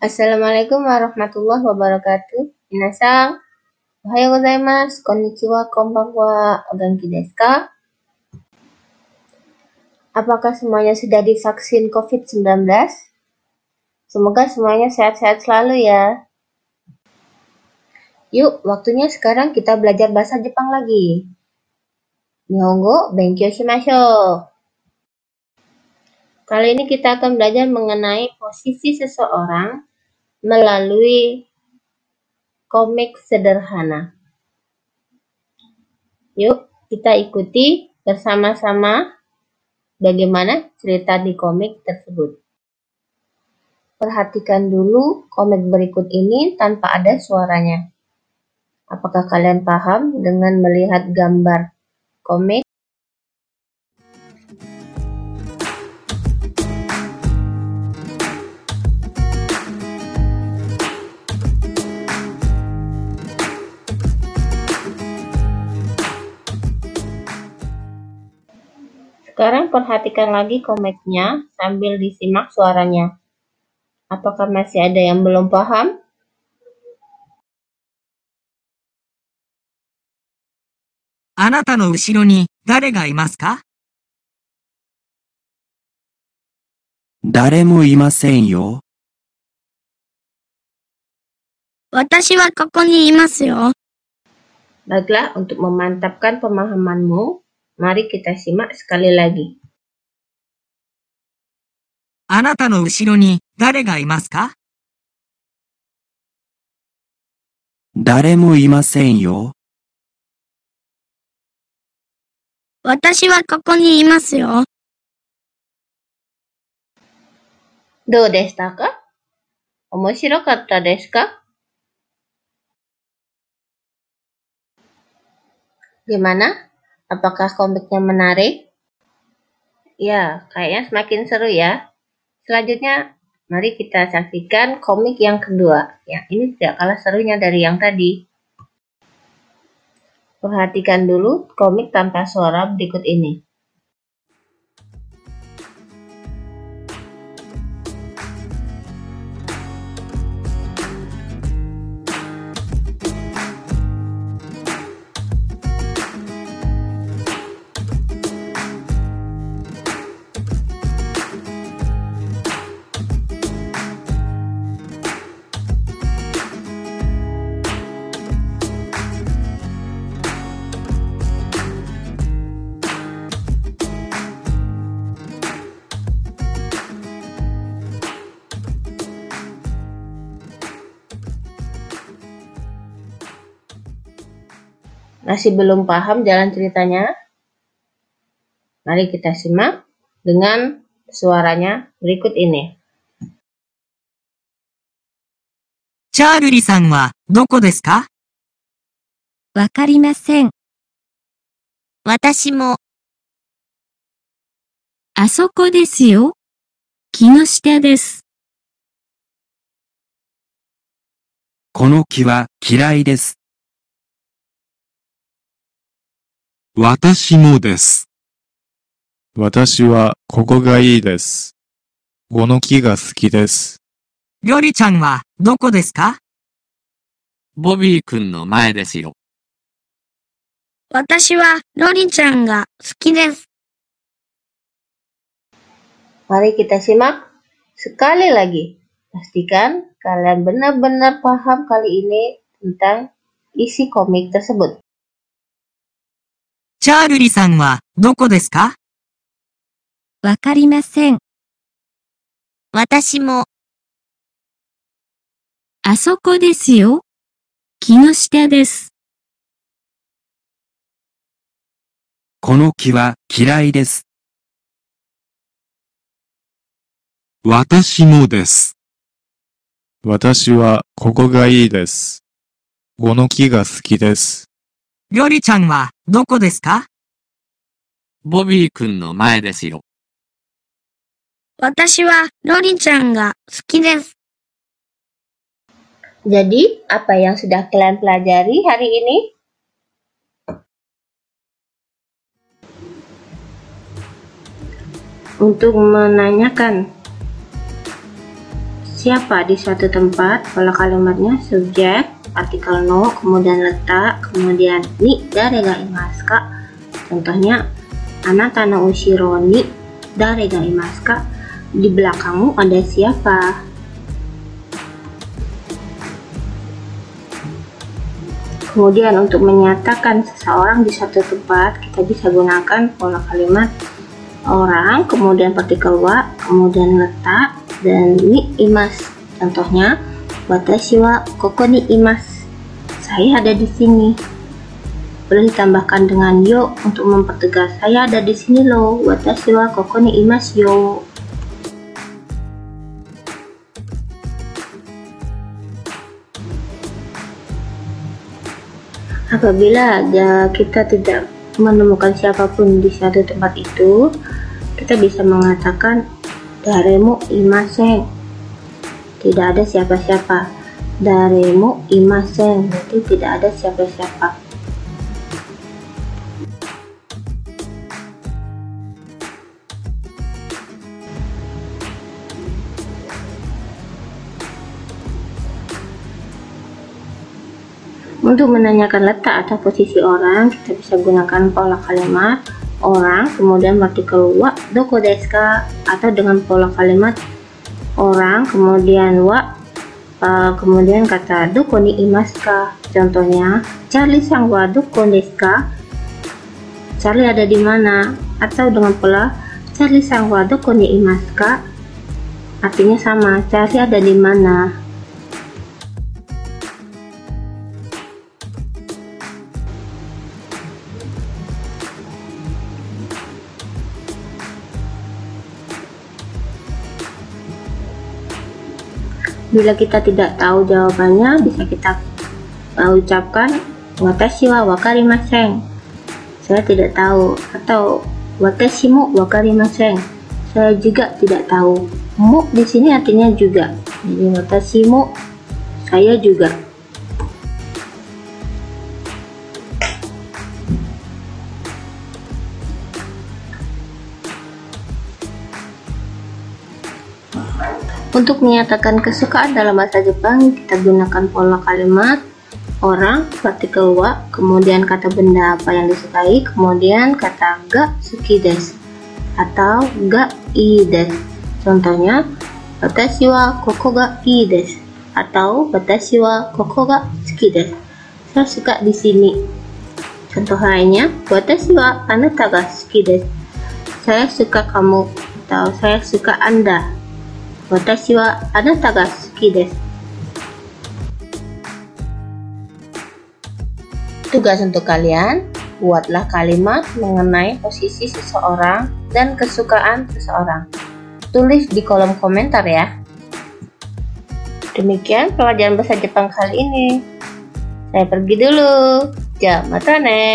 Assalamualaikum warahmatullahi wabarakatuh. Minasang, ohayou gozaimasu, konnichiwa, konbanwa, o genki desu ka? Apakah semuanya sudah divaksin COVID-19? Semoga semuanya sehat-sehat selalu ya. Yuk, waktunya sekarang kita belajar bahasa Jepang lagi. Nihongo benkyou shimashou. Kali ini kita akan belajar mengenai posisi seseorang melalui komik sederhana. Yuk, kita ikuti bersama-sama bagaimana cerita di komik tersebut. Perhatikan dulu komik berikut ini tanpa ada suaranya. Apakah kalian paham dengan melihat gambar komik? Sekarang perhatikan lagi komiknya sambil disimak suaranya. Apakah masih ada yang belum paham? Anata no ushiro ni dare ga imasu ka? 誰もいませんよ。私はここにいますよ。 Baiklah, untuk memantapkan pemahamanmu, Mari kita あなたの後ろに誰がいますか?誰もいませんよ。私はここにいますよ。どうでしたか?面白かったですか?でまな、Apakah komiknya menarik? Ya, kayaknya semakin seru ya. Selanjutnya, mari kita saksikan komik yang kedua. Ya, ini tidak kalah serunya dari yang tadi. Perhatikan dulu komik tanpa suara berikut ini. 'Masih belum paham jalan ceritanya? Mari kita simak dengan suaranya berikut ini. チャールリさんはどこですかわかりません。私も。あそこですよ。木の下です。この木は嫌いです。 私もです。私はここがいいです。この木が好きです。りょりちゃんはどこですかボビー君の前ですよ。私はロリちゃんが好きです。Mari kita simak sekali lagi. Pastikan kalian benar-benar paham kali ini tentang isi komik tersebut. チャールリさんはどこですか？わかりません。私も。あそこですよ。木の下です。この木は嫌いです。私もです。私はここがいいです。この木が好きです。りょりちゃんはどこですかボビー君の前ですよ。私はロリちゃんが好きです。 Jadi, apa yang sudah kalian pelajari hari ini? Untuk menanyakan siapa di suatu tempat, pola kalimatnya subjek, artikel no, kemudian letak, kemudian ni dari ga imasu ka. Contohnya, anata no ushiro ni dari ga imasu ka. Di belakangmu ada siapa? Kemudian untuk menyatakan seseorang di suatu tempat, kita bisa gunakan pola kalimat orang, kemudian partikel wa, kemudian letak, dan ni imas. Contohnya, watashi wa koko ni imas. Saya ada di sini. Boleh ditambahkan dengan yo untuk mempertegas saya ada di sini loh. Watashi wa koko ni imas yo. Apabila ya, kita tidak menemukan siapa pun di suatu tempat itu, kita bisa mengatakan daremu imasen. Tidak ada siapa-siapa. Daremu imasen berarti tidak ada siapa-siapa. Untuk menanyakan letak atau posisi orang, kita bisa gunakan pola kalimat orang, kemudian partikel wa, doko desu ka? atau dengan pola kalimat orang, kemudian wa, uh, kemudian kata doko ni imasu ka? Contohnya, Charlie sang wa doko desu ka? Charlie ada di mana? Atau dengan pola Charlie sang wa doko ni imasu ka? Artinya sama, Charlie ada di mana? Bila kita tidak tahu jawabannya, bisa kita uh, ucapkan watashi wa wakarimasen. Saya tidak tahu atau watashi mo wakarimasen. Saya juga tidak tahu. Mo di sini artinya juga. Jadi watashi mo saya juga. Untuk menyatakan kesukaan dalam bahasa Jepang, kita gunakan pola kalimat orang, partikel wa, kemudian kata benda apa yang disukai, kemudian kata ga suki desu atau ga ii desu. Contohnya, watashi wa koko ga ii desu atau watashi wa koko ga suki desu. Saya suka di sini. Contoh lainnya, watashi wa anata ga suki desu. Saya suka kamu atau saya suka Anda. Watashi wa anata ga suki desu. Tugas untuk kalian, buatlah kalimat mengenai posisi seseorang dan kesukaan seseorang. Tulis di kolom komentar ya. Demikian pelajaran bahasa Jepang kali ini. Saya pergi dulu. Jamatane.